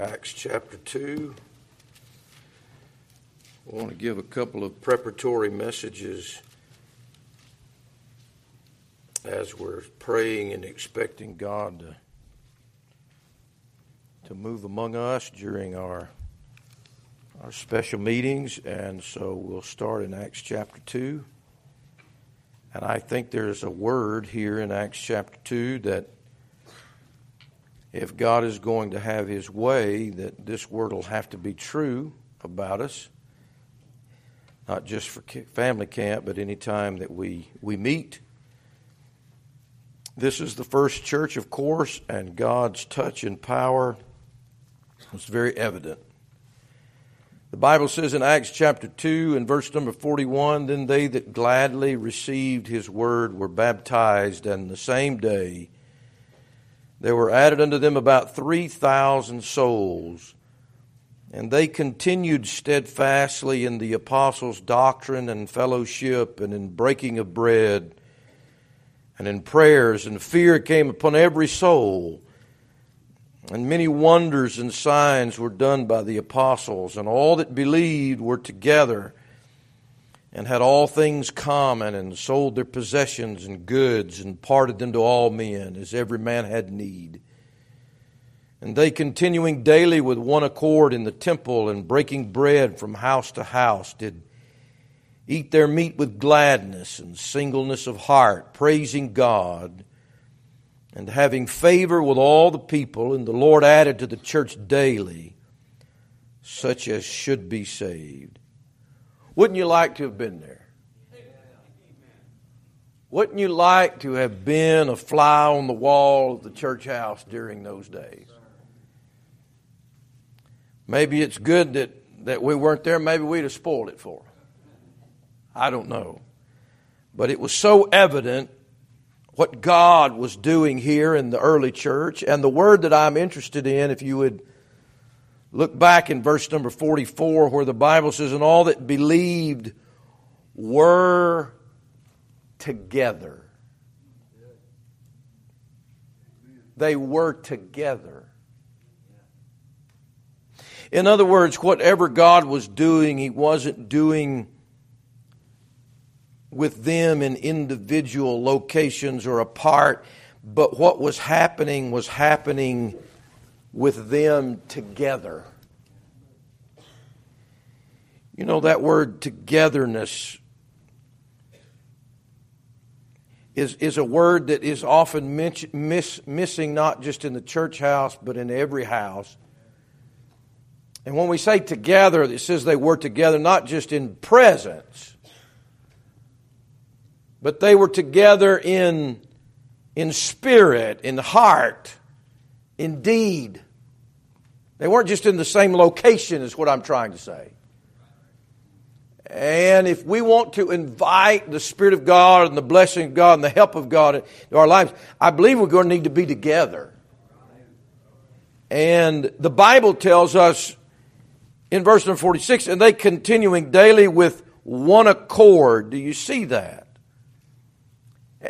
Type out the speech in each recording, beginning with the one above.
Acts chapter 2. I want to give a couple of preparatory messages as we're praying and expecting God to, to move among us during our, our special meetings. And so we'll start in Acts chapter 2. And I think there's a word here in Acts chapter 2 that if God is going to have his way, that this word will have to be true about us, not just for family camp, but any time that we, we meet. This is the first church, of course, and God's touch and power was very evident. The Bible says in Acts chapter 2 and verse number 41 Then they that gladly received his word were baptized, and the same day there were added unto them about 3,000 souls. And they continued steadfastly in the apostles' doctrine and fellowship and in breaking of bread and in prayers, and fear came upon every soul. And many wonders and signs were done by the apostles, and all that believed were together and had all things common, and sold their possessions and goods, and parted them to all men, as every man had need. And they, continuing daily with one accord in the temple, and breaking bread from house to house, did eat their meat with gladness and singleness of heart, praising God, and having favor with all the people. And the Lord added to the church daily such as should be saved. Wouldn't you like to have been there? Wouldn't you like to have been a fly on the wall of the church house during those days? Maybe it's good that, that we weren't there. Maybe we'd have spoiled it for. I don't know. But it was so evident what God was doing here in the early church. And the word that I'm interested in, if you would Look back in verse number 44 where the Bible says, And all that believed were together. They were together. In other words, whatever God was doing, He wasn't doing with them in individual locations or apart, but what was happening was happening with them together. You know, that word togetherness is, is a word that is often miss, missing not just in the church house, but in every house. And when we say together, it says they were together not just in presence, but they were together in, in spirit, in heart, in deed. They weren't just in the same location, is what I'm trying to say. And if we want to invite the Spirit of God and the blessing of God and the help of God into our lives, I believe we're going to need to be together. And the Bible tells us in verse number 46, and they continuing daily with one accord. Do you see that?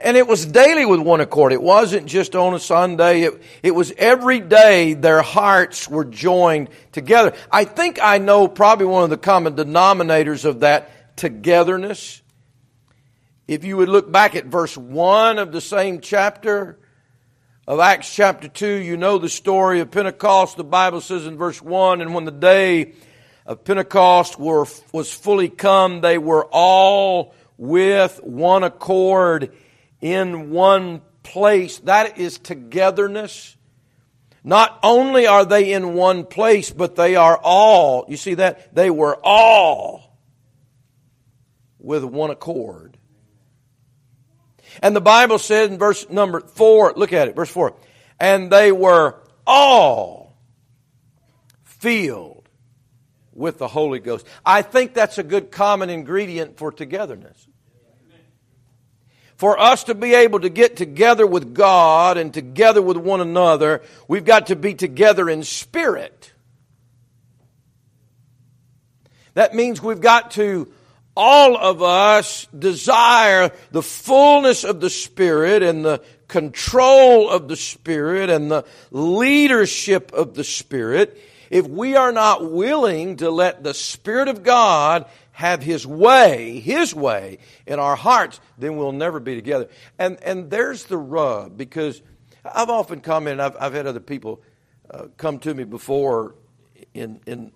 And it was daily with one accord. It wasn't just on a Sunday. It, it was every day their hearts were joined together. I think I know probably one of the common denominators of that togetherness. If you would look back at verse 1 of the same chapter of Acts chapter 2, you know the story of Pentecost. The Bible says in verse 1, and when the day of Pentecost were, was fully come, they were all with one accord in one place. That is togetherness. Not only are they in one place, but they are all, you see that? They were all with one accord. And the Bible said in verse number four, look at it, verse four, and they were all filled with the Holy Ghost. I think that's a good common ingredient for togetherness for us to be able to get together with God and together with one another, we've got to be together in spirit. That means we've got to, all of us, desire the fullness of the Spirit and the control of the Spirit and the leadership of the Spirit If we are not willing to let the Spirit of God have His way, His way in our hearts, then we'll never be together. And, and there's the rub because I've often commented, I've, I've had other people uh, come to me before in, in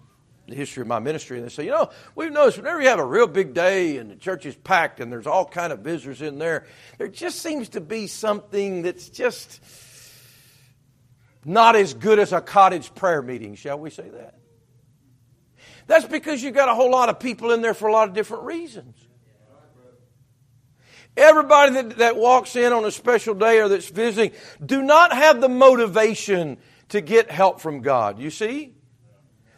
the history of my ministry, and they say, you know, we've noticed whenever you have a real big day and the church is packed and there's all kind of visitors in there, there just seems to be something that's just not as good as a cottage prayer meeting, shall we say that? That's because you've got a whole lot of people in there for a lot of different reasons. Everybody that, that walks in on a special day or that's visiting do not have the motivation to get help from God. You see?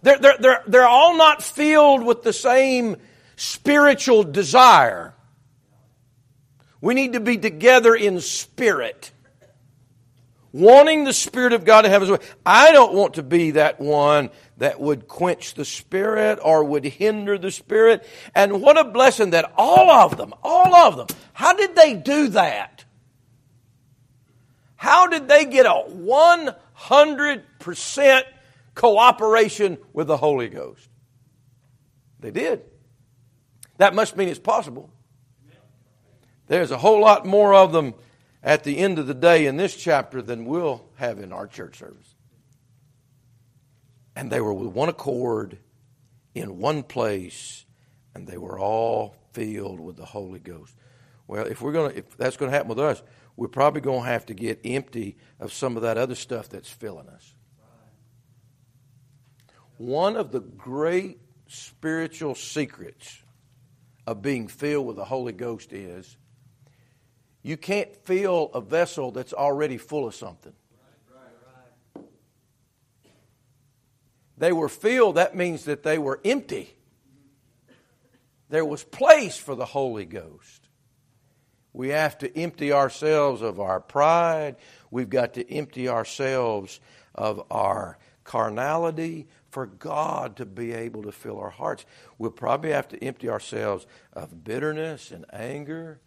They're, they're, they're, they're all not filled with the same spiritual desire. We need to be together in spirit. Wanting the Spirit of God to have His way. I don't want to be that one that would quench the Spirit or would hinder the Spirit. And what a blessing that all of them, all of them, how did they do that? How did they get a 100% cooperation with the Holy Ghost? They did. That must mean it's possible. There's a whole lot more of them at the end of the day in this chapter than we'll have in our church service. And they were with one accord in one place, and they were all filled with the Holy Ghost. Well, if we're to, if that's going to happen with us, we're probably going to have to get empty of some of that other stuff that's filling us. One of the great spiritual secrets of being filled with the Holy Ghost is you can't fill a vessel that's already full of something. They were filled, that means that they were empty. There was place for the Holy Ghost. We have to empty ourselves of our pride. We've got to empty ourselves of our carnality for God to be able to fill our hearts. We'll probably have to empty ourselves of bitterness and anger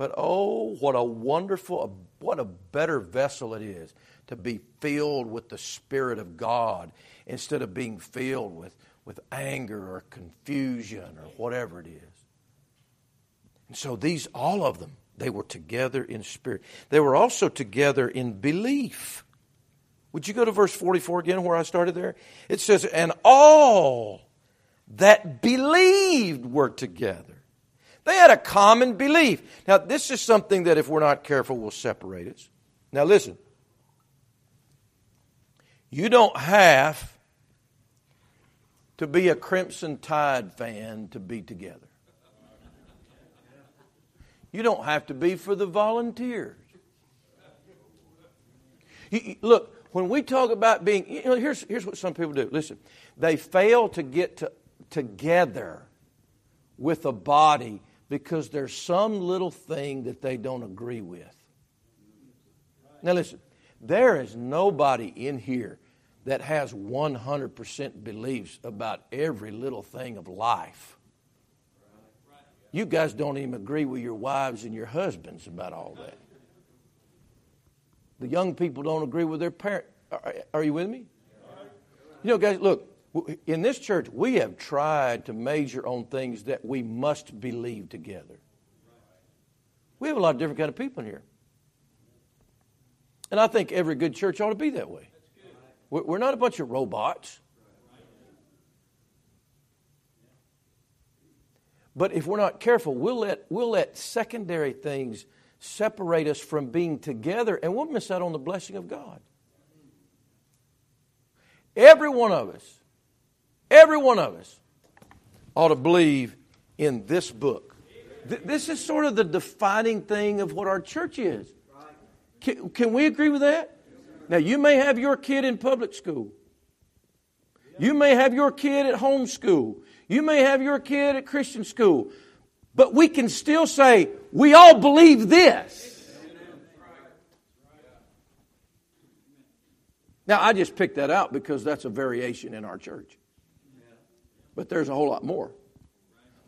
but oh, what a wonderful, what a better vessel it is to be filled with the Spirit of God instead of being filled with, with anger or confusion or whatever it is. And so these, all of them, they were together in spirit. They were also together in belief. Would you go to verse 44 again where I started there? It says, And all that believed were together they had a common belief. Now, this is something that if we're not careful will separate us. Now, listen. You don't have to be a Crimson Tide fan to be together. You don't have to be for the volunteers. Look, when we talk about being, you know, here's, here's what some people do. Listen, they fail to get to, together with a body because there's some little thing that they don't agree with. Now, listen, there is nobody in here that has 100% beliefs about every little thing of life. You guys don't even agree with your wives and your husbands about all that. The young people don't agree with their parents. Are, are you with me? You know, guys, look, in this church, we have tried to measure on things that we must believe together. We have a lot of different kind of people in here. And I think every good church ought to be that way. We're not a bunch of robots. But if we're not careful, we'll let, we'll let secondary things separate us from being together, and we'll miss out on the blessing of God. Every one of us Every one of us ought to believe in this book. This is sort of the defining thing of what our church is. Can, can we agree with that? Now, you may have your kid in public school. You may have your kid at home school. You may have your kid at Christian school. But we can still say, we all believe this. Now, I just picked that out because that's a variation in our church but there's a whole lot more.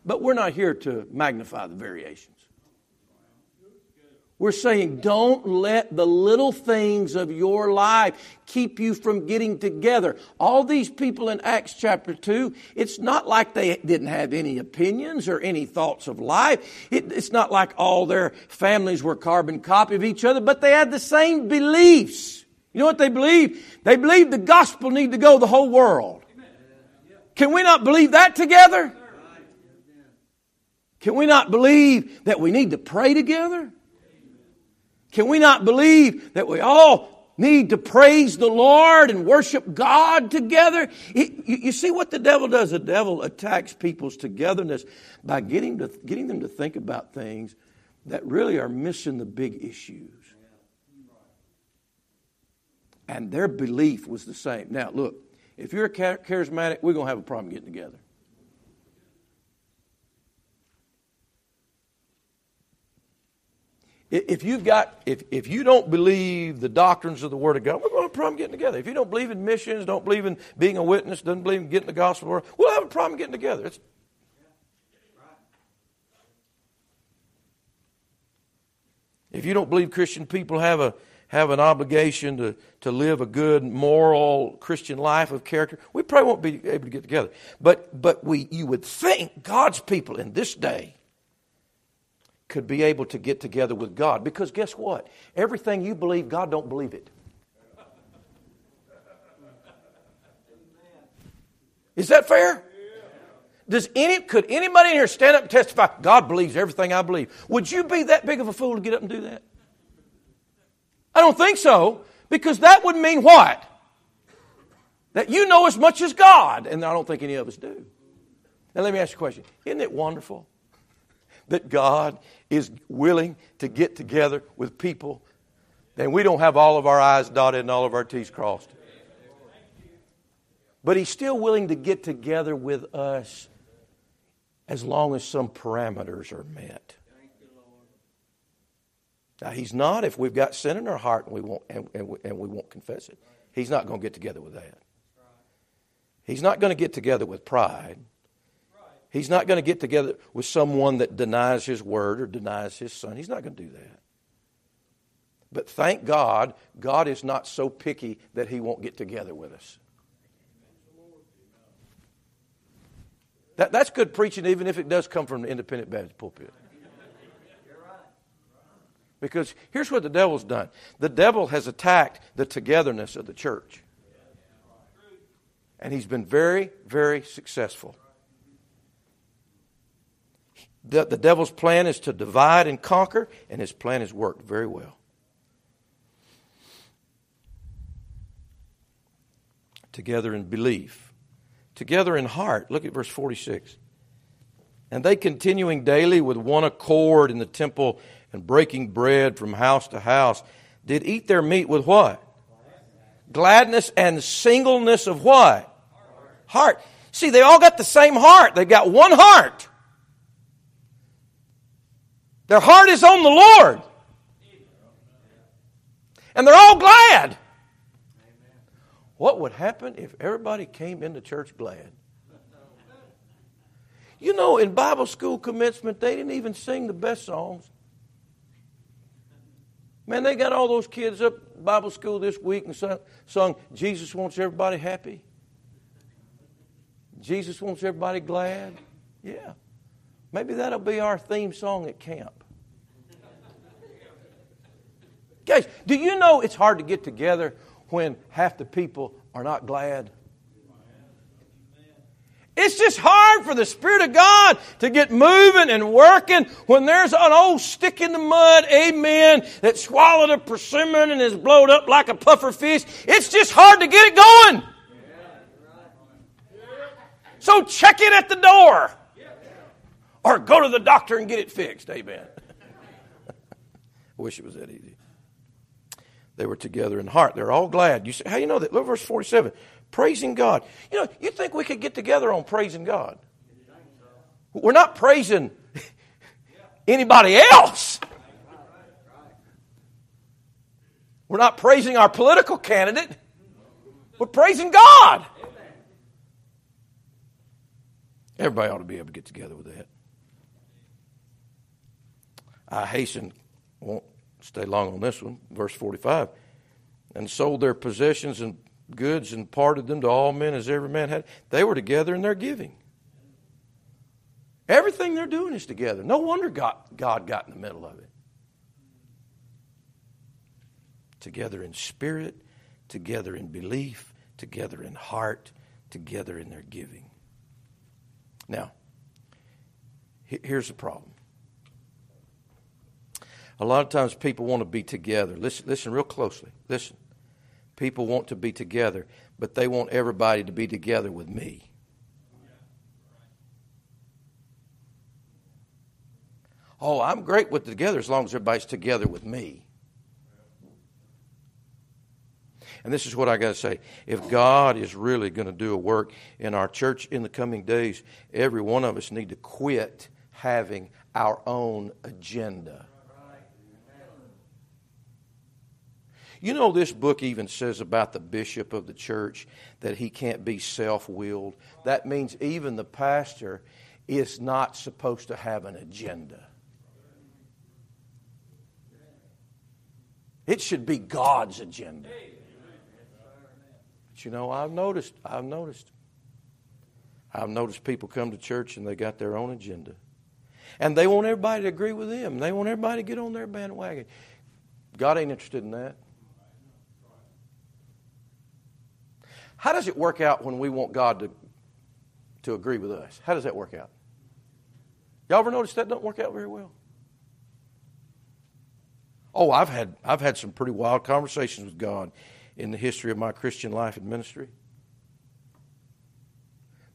But we're not here to magnify the variations. We're saying don't let the little things of your life keep you from getting together. All these people in Acts chapter 2, it's not like they didn't have any opinions or any thoughts of life. It, it's not like all their families were carbon copy of each other, but they had the same beliefs. You know what they believe? They believe the gospel need to go the whole world. Can we not believe that together? Can we not believe that we need to pray together? Can we not believe that we all need to praise the Lord and worship God together? you, see what the devil does? The devil attacks people's togetherness by getting, to, getting them to think about things that really are missing the big issues. And their belief was the same. Now, look, if you're charismatic, we're going to have a problem getting together. If you've got, if, if you don't believe the doctrines of the Word of God, we're going to have a problem getting together. If you don't believe in missions, don't believe in being a witness, doesn't believe in getting the gospel, word, we'll have a problem getting together. It's, if you don't believe Christian people have a have an obligation to, to live a good moral Christian life of character, we probably won't be able to get together. But but we you would think God's people in this day could be able to get together with God. Because guess what? Everything you believe, God don't believe it. Is that fair? Does any could anybody in here stand up and testify, God believes everything I believe? Would you be that big of a fool to get up and do that? I don't think so, because that would mean what? That you know as much as God, and I don't think any of us do. Now let me ask you a question. Isn't it wonderful that God is willing to get together with people, then we don't have all of our I's dotted and all of our T's crossed. But He's still willing to get together with us as long as some parameters are met. Now, He's not if we've got sin in our heart and we won't, and, and, we, and we won't confess it. He's not going to get together with that. He's not going to get together with pride. He's not going to get together with someone that denies his word or denies his son. He's not going to do that. But thank God, God is not so picky that he won't get together with us. That, that's good preaching, even if it does come from the independent Baptist pulpit. Because here's what the devil's done the devil has attacked the togetherness of the church. And he's been very, very successful. The, the devil's plan is to divide and conquer, and his plan has worked very well. Together in belief, together in heart. Look at verse 46. And they continuing daily with one accord in the temple and breaking bread from house to house, did eat their meat with what? Gladness and singleness of what? Heart. See, they all got the same heart. They got one heart. Their heart is on the Lord. And they're all glad. What would happen if everybody came into church glad? You know, in Bible school commencement, they didn't even sing the best songs. Man, they got all those kids up Bible school this week and sung, sung Jesus wants everybody happy. Jesus wants everybody glad. Yeah. Maybe that'll be our theme song at camp. Guys, do you know it's hard to get together when half the people are not glad? It's just hard for the Spirit of God to get moving and working when there's an old stick in the mud, amen, that swallowed a persimmon and is blowed up like a puffer fish. It's just hard to get it going. So check it at the door. Or go to the doctor and get it fixed, amen. I wish it was that easy. They were together in heart. They're all glad. You say, how you know that? Look verse 47. Praising God. You know, you think we could get together on praising God? We're not praising anybody else. We're not praising our political candidate. We're praising God. Everybody ought to be able to get together with that. I hasten, won't stay long on this one, verse 45. And sold their possessions and goods and parted them to all men as every man had. They were together in their giving. Everything they're doing is together. No wonder God, God got in the middle of it. Together in spirit, together in belief, together in heart, together in their giving. Now, here's the problem. A lot of times people want to be together. Listen, listen real closely. Listen. People want to be together, but they want everybody to be together with me. Oh, I'm great with together as long as everybody's together with me. And this is what I got to say. If God is really going to do a work in our church in the coming days, every one of us need to quit having our own agenda. You know, this book even says about the bishop of the church that he can't be self willed. That means even the pastor is not supposed to have an agenda. It should be God's agenda. But you know, I've noticed, I've noticed. I've noticed people come to church and they got their own agenda. And they want everybody to agree with them. They want everybody to get on their bandwagon. God ain't interested in that. How does it work out when we want God to, to agree with us? How does that work out? Y'all ever notice that doesn't work out very well? Oh, I've had I've had some pretty wild conversations with God in the history of my Christian life and ministry.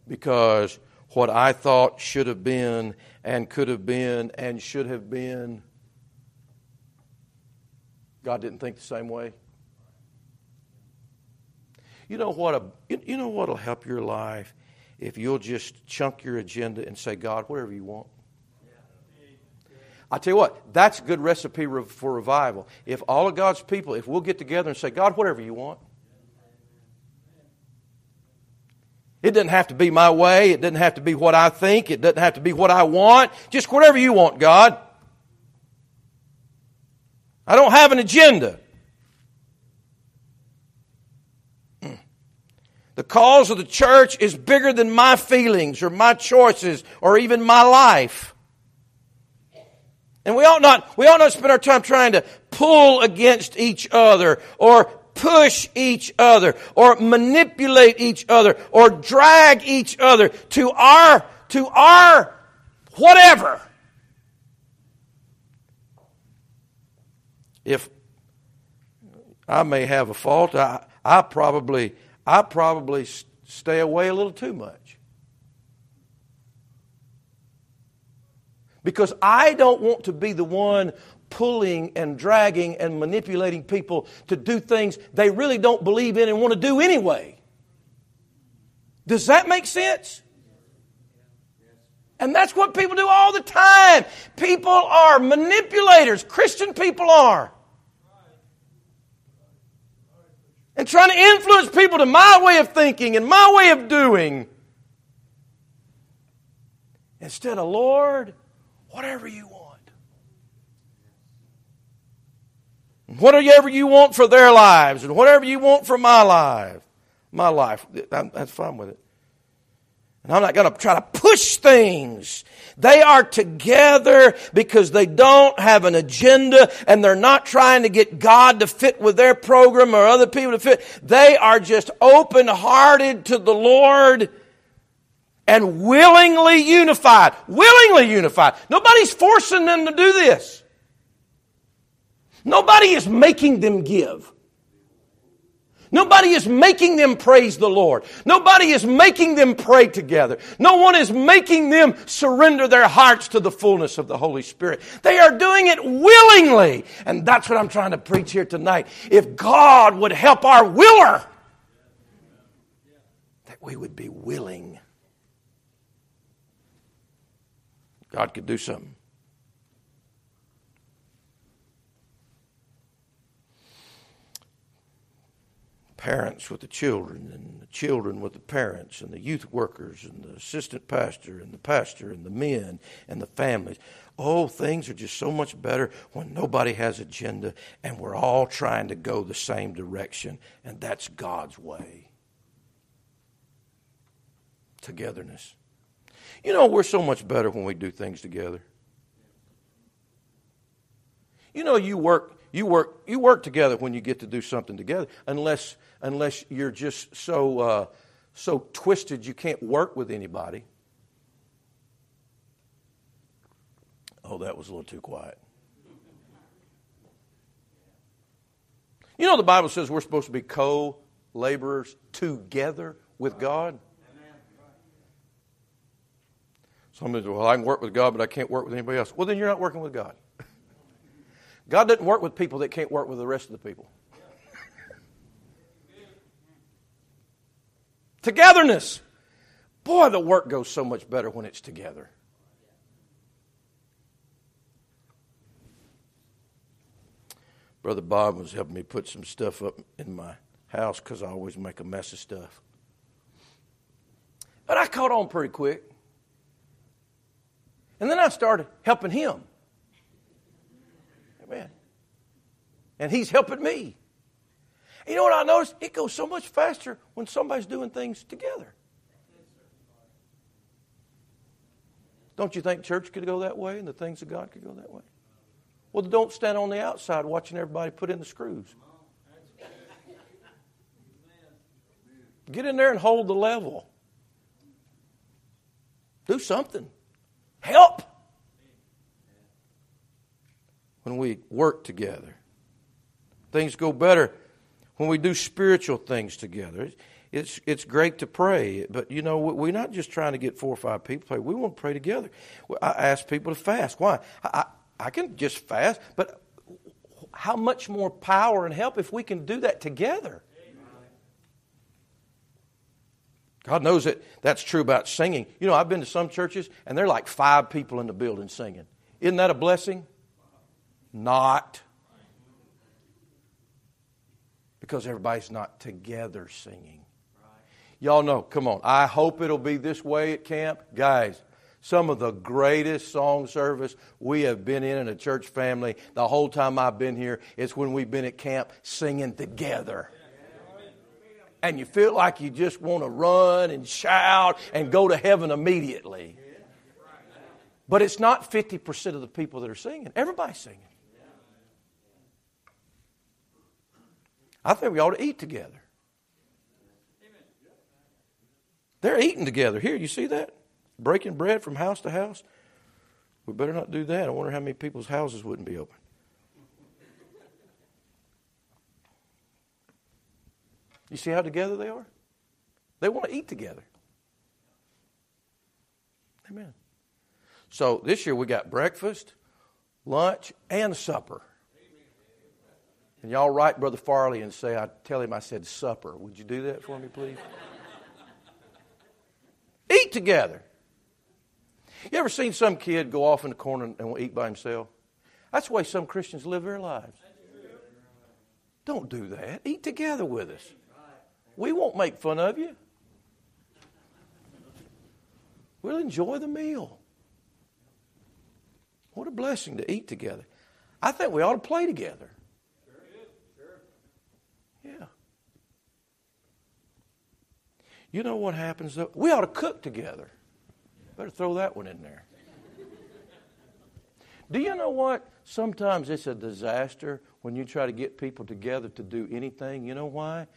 Because what I thought should have been and could have been and should have been, God didn't think the same way. You know what? A, you know what'll help your life if you'll just chunk your agenda and say, God, whatever you want. I tell you what, that's a good recipe for revival. If all of God's people, if we'll get together and say, God, whatever you want. It doesn't have to be my way. It doesn't have to be what I think. It doesn't have to be what I want. Just whatever you want, God. I don't have an agenda. The cause of the church is bigger than my feelings or my choices or even my life. And we ought not, we ought not spend our time trying to pull against each other or push each other or manipulate each other or drag each other to our, to our whatever. If I may have a fault, I, I probably I probably stay away a little too much. Because I don't want to be the one pulling and dragging and manipulating people to do things they really don't believe in and want to do anyway. Does that make sense? And that's what people do all the time. People are manipulators. Christian people are. And trying to influence people to my way of thinking and my way of doing. Instead of, Lord, whatever you want. Whatever you want for their lives and whatever you want for my life. My life. That's fine with it. And I'm not going to try to push things. They are together because they don't have an agenda and they're not trying to get God to fit with their program or other people to fit. They are just open hearted to the Lord and willingly unified. Willingly unified. Nobody's forcing them to do this. Nobody is making them give. Nobody is making them praise the Lord. Nobody is making them pray together. No one is making them surrender their hearts to the fullness of the Holy Spirit. They are doing it willingly. And that's what I'm trying to preach here tonight. If God would help our willer, that we would be willing. God could do something. Parents with the children, and the children with the parents, and the youth workers, and the assistant pastor, and the pastor, and the men, and the families. Oh, things are just so much better when nobody has agenda and we're all trying to go the same direction, and that's God's way. Togetherness. You know, we're so much better when we do things together. You know, you work you work you work together when you get to do something together, unless unless you're just so uh, so twisted you can't work with anybody. Oh, that was a little too quiet. You know, the Bible says we're supposed to be co laborers together with God. Somebody says, Well, I can work with God, but I can't work with anybody else. Well, then you're not working with God. God doesn't work with people that can't work with the rest of the people. Togetherness. Boy, the work goes so much better when it's together. Brother Bob was helping me put some stuff up in my house because I always make a mess of stuff. But I caught on pretty quick. And then I started helping him. Amen. And he's helping me. You know what I noticed? It goes so much faster when somebody's doing things together. Don't you think church could go that way and the things of God could go that way? Well, don't stand on the outside watching everybody put in the screws. Get in there and hold the level. Do something. Help. When we work together, things go better when we do spiritual things together. It's, it's great to pray, but you know, we're not just trying to get four or five people to pray. We want to pray together. I ask people to fast. Why? I, I can just fast, but how much more power and help if we can do that together? God knows that that's true about singing. You know, I've been to some churches and there are like five people in the building singing. Isn't that a blessing? Not. Because everybody's not together singing. Y'all know, come on. I hope it'll be this way at camp. Guys, some of the greatest song service we have been in in a church family the whole time I've been here is when we've been at camp singing together. And you feel like you just want to run and shout and go to heaven immediately. But it's not 50% of the people that are singing, everybody's singing. I think we ought to eat together. They're eating together. Here, you see that? breaking bread from house to house? We better not do that. I wonder how many people's houses wouldn't be open. You see how together they are? They want to eat together. Amen. So this year we got breakfast, lunch, and supper. And y'all write Brother Farley and say, I tell him I said supper. Would you do that for me, please? Eat together. You ever seen some kid go off in the corner and eat by himself? That's the way some Christians live their lives. Don't do that. Eat together with us. We won't make fun of you. We'll enjoy the meal. What a blessing to eat together. I think we ought to play together. You know what happens though? We ought to cook together. Better throw that one in there. Do you know what? Sometimes it's a disaster when you try to get people together to do anything. You know why?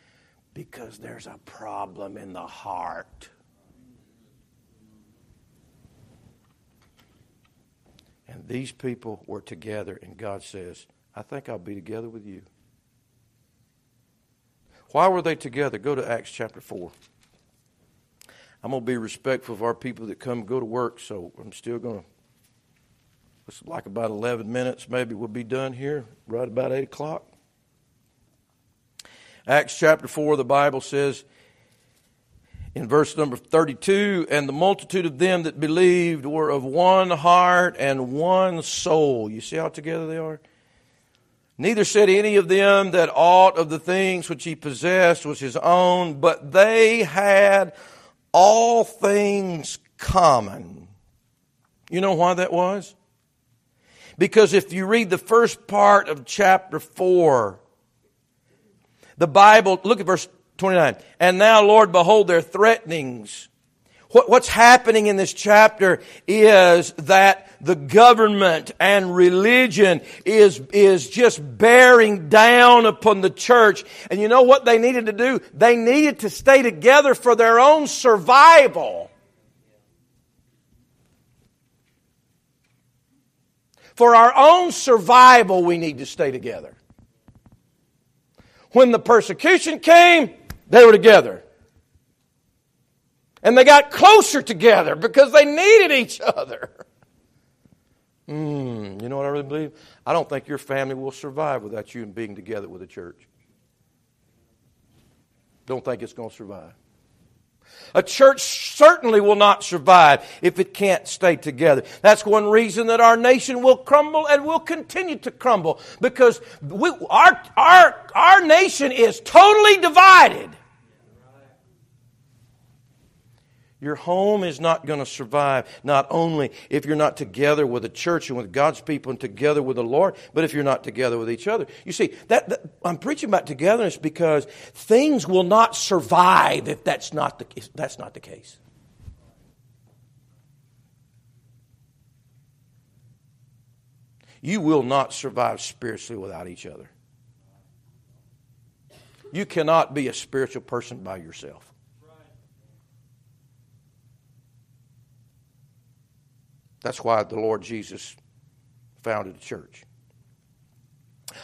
Because there's a problem in the heart. And these people were together, and God says, I think I'll be together with you. Why were they together? Go to Acts chapter 4. I'm going to be respectful of our people that come go to work, so I'm still going to. It's like about 11 minutes, maybe we'll be done here, right about 8 o'clock. Acts chapter 4, the Bible says in verse number 32 And the multitude of them that believed were of one heart and one soul. You see how together they are? Neither said any of them that aught of the things which he possessed was his own, but they had all things common. You know why that was? Because if you read the first part of chapter 4, the Bible, look at verse 29. And now, Lord, behold their threatenings what's happening in this chapter is that the government and religion is, is just bearing down upon the church. And you know what they needed to do? They needed to stay together for their own survival. For our own survival, we need to stay together. When the persecution came, they were together. And they got closer together because they needed each other. Mm, you know what I really believe? I don't think your family will survive without you being together with the church. Don't think it's going to survive. A church certainly will not survive if it can't stay together. That's one reason that our nation will crumble and will continue to crumble because we, our, our, our nation is totally divided. Your home is not going to survive, not only if you're not together with the church and with God's people and together with the Lord, but if you're not together with each other. You see, that, that I'm preaching about togetherness because things will not survive if that's not the, that's not the case. You will not survive spiritually without each other. You cannot be a spiritual person by yourself. That's why the Lord Jesus founded a church.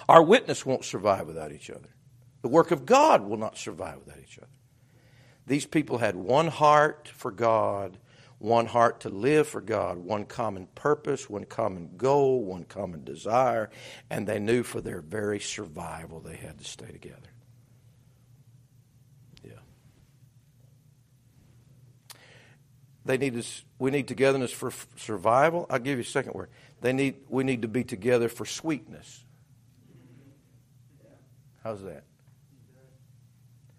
Our witness won't survive without each other. The work of God will not survive without each other. These people had one heart for God, one heart to live for God, one common purpose, one common goal, one common desire, and they knew for their very survival they had to stay together. They need us, we need togetherness for survival. I'll give you a second word. They need, we need to be together for sweetness. How's that?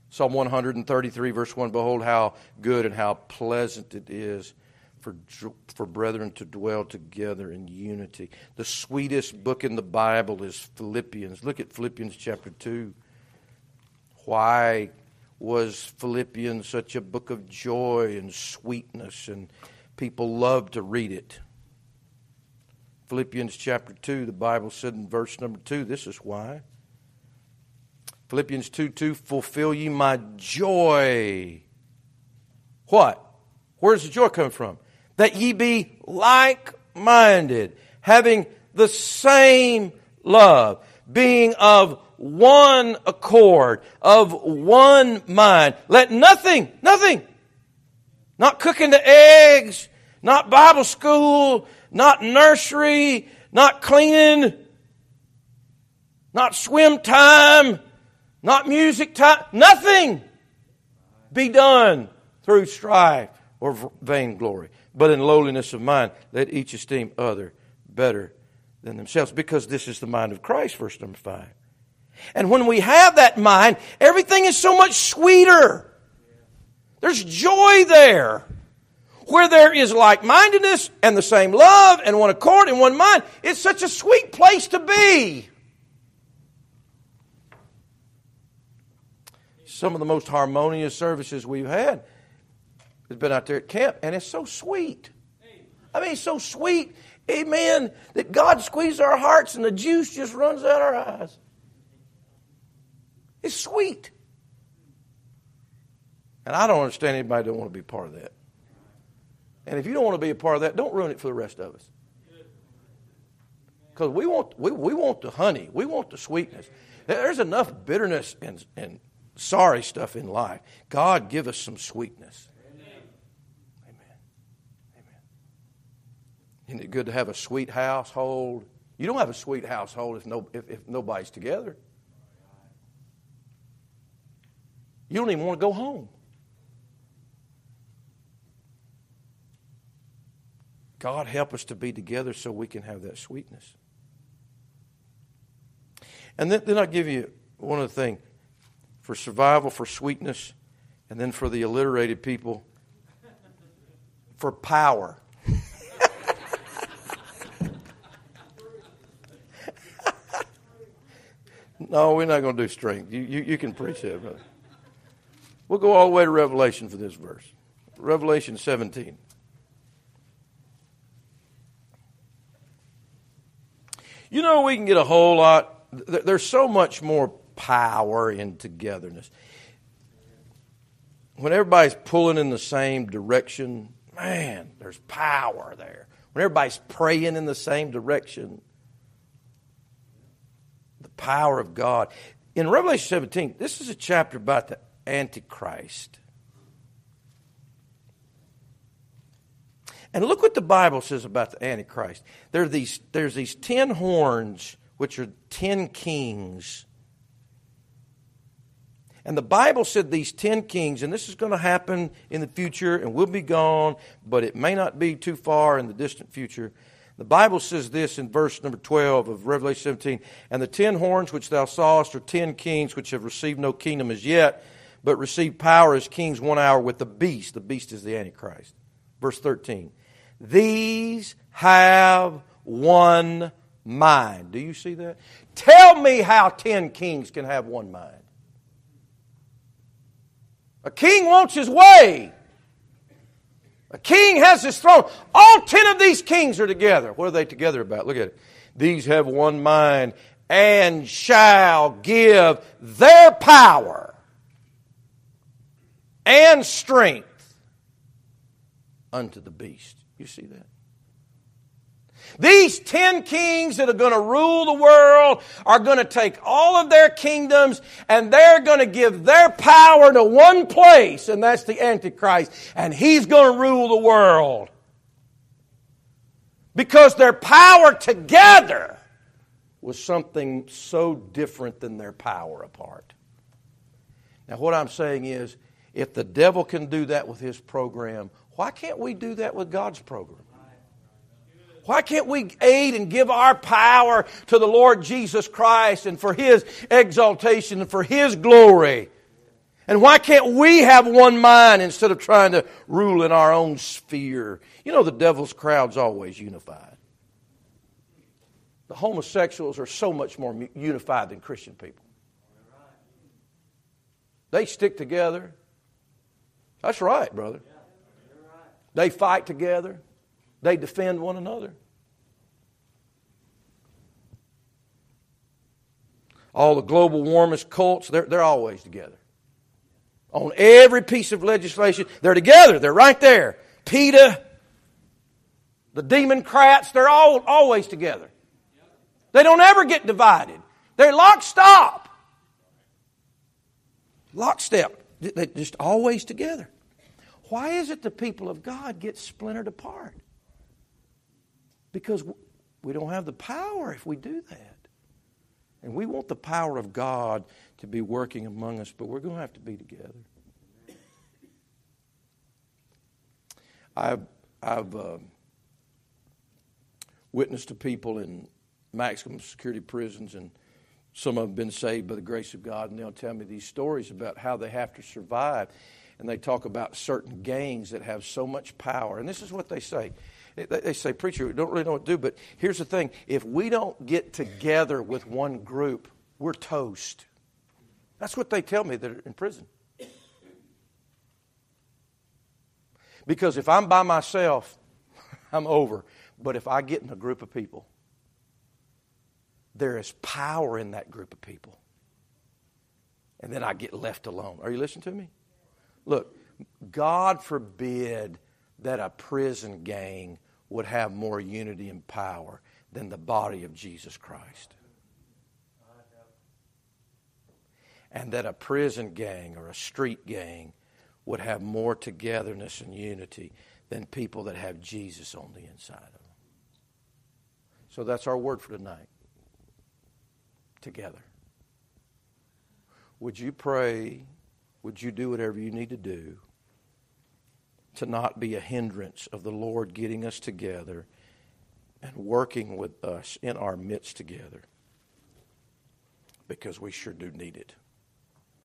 Psalm 133, verse 1 Behold, how good and how pleasant it is for, for brethren to dwell together in unity. The sweetest book in the Bible is Philippians. Look at Philippians chapter 2. Why was Philippians such a book of joy and sweetness, and people loved to read it. Philippians chapter 2, the Bible said in verse number 2, this is why. Philippians 2 2, fulfill ye my joy. What? Where's the joy come from? That ye be like minded, having the same love, being of one accord, of one mind. Let nothing, nothing, not cooking the eggs, not Bible school, not nursery, not cleaning, not swim time, not music time, nothing be done through strife or vainglory, but in lowliness of mind, let each esteem other better than themselves, because this is the mind of Christ, verse number five. And when we have that mind, everything is so much sweeter. There's joy there. Where there is like mindedness and the same love and one accord and one mind, it's such a sweet place to be. Some of the most harmonious services we've had has been out there at camp, and it's so sweet. I mean, it's so sweet, amen, that God squeezes our hearts and the juice just runs out our eyes. It's sweet. And I don't understand anybody don't want to be part of that. And if you don't want to be a part of that, don't ruin it for the rest of us. Because we want, we, we want the honey, we want the sweetness. There's enough bitterness and, and sorry stuff in life. God, give us some sweetness. Amen. Amen. Isn't it good to have a sweet household? You don't have a sweet household if, no, if, if nobody's together. You don't even want to go home. God help us to be together so we can have that sweetness. And then, then I'll give you one other thing for survival, for sweetness, and then for the illiterated people, for power. no, we're not going to do strength. You, you, you can preach that, brother. We'll go all the way to Revelation for this verse. Revelation 17. You know, we can get a whole lot. There's so much more power in togetherness. When everybody's pulling in the same direction, man, there's power there. When everybody's praying in the same direction, the power of God. In Revelation 17, this is a chapter about the Antichrist. And look what the Bible says about the Antichrist. There are these, there's these ten horns, which are ten kings. And the Bible said these ten kings, and this is going to happen in the future and will be gone, but it may not be too far in the distant future. The Bible says this in verse number 12 of Revelation 17 And the ten horns which thou sawest are ten kings which have received no kingdom as yet, but receive power as kings one hour with the beast. The beast is the Antichrist. Verse 13 These have one mind. Do you see that? Tell me how ten kings can have one mind. A king wants his way. A king has his throne. All ten of these kings are together. What are they together about? Look at it. These have one mind and shall give their power and strength unto the beast. You see that? These ten kings that are going to rule the world are going to take all of their kingdoms and they're going to give their power to one place, and that's the Antichrist, and he's going to rule the world. Because their power together was something so different than their power apart. Now, what I'm saying is, if the devil can do that with his program, why can't we do that with God's program? Why can't we aid and give our power to the Lord Jesus Christ and for His exaltation and for His glory? And why can't we have one mind instead of trying to rule in our own sphere? You know, the devil's crowd's always unified. The homosexuals are so much more unified than Christian people. They stick together. That's right, brother. They fight together. They defend one another. All the global warmist cults, they're, they're always together. On every piece of legislation, they're together. They're right there. PETA, the Democrats, they're all always together. They don't ever get divided. They're lockstep. Lockstep. They're just always together. Why is it the people of God get splintered apart? Because we don't have the power if we do that. And we want the power of God to be working among us, but we're going to have to be together. I've, I've uh, witnessed to people in maximum security prisons, and some of them have been saved by the grace of God, and they'll tell me these stories about how they have to survive. And they talk about certain gangs that have so much power. And this is what they say they say, Preacher, we don't really know what to do. But here's the thing if we don't get together with one group, we're toast. That's what they tell me that are in prison. Because if I'm by myself, I'm over. But if I get in a group of people, there is power in that group of people. And then I get left alone. Are you listening to me? Look, God forbid that a prison gang would have more unity and power than the body of Jesus Christ. And that a prison gang or a street gang would have more togetherness and unity than people that have Jesus on the inside of them. So that's our word for tonight. Together. Would you pray? Would you do whatever you need to do? to not be a hindrance of the Lord getting us together and working with us in our midst together. because we sure do need it.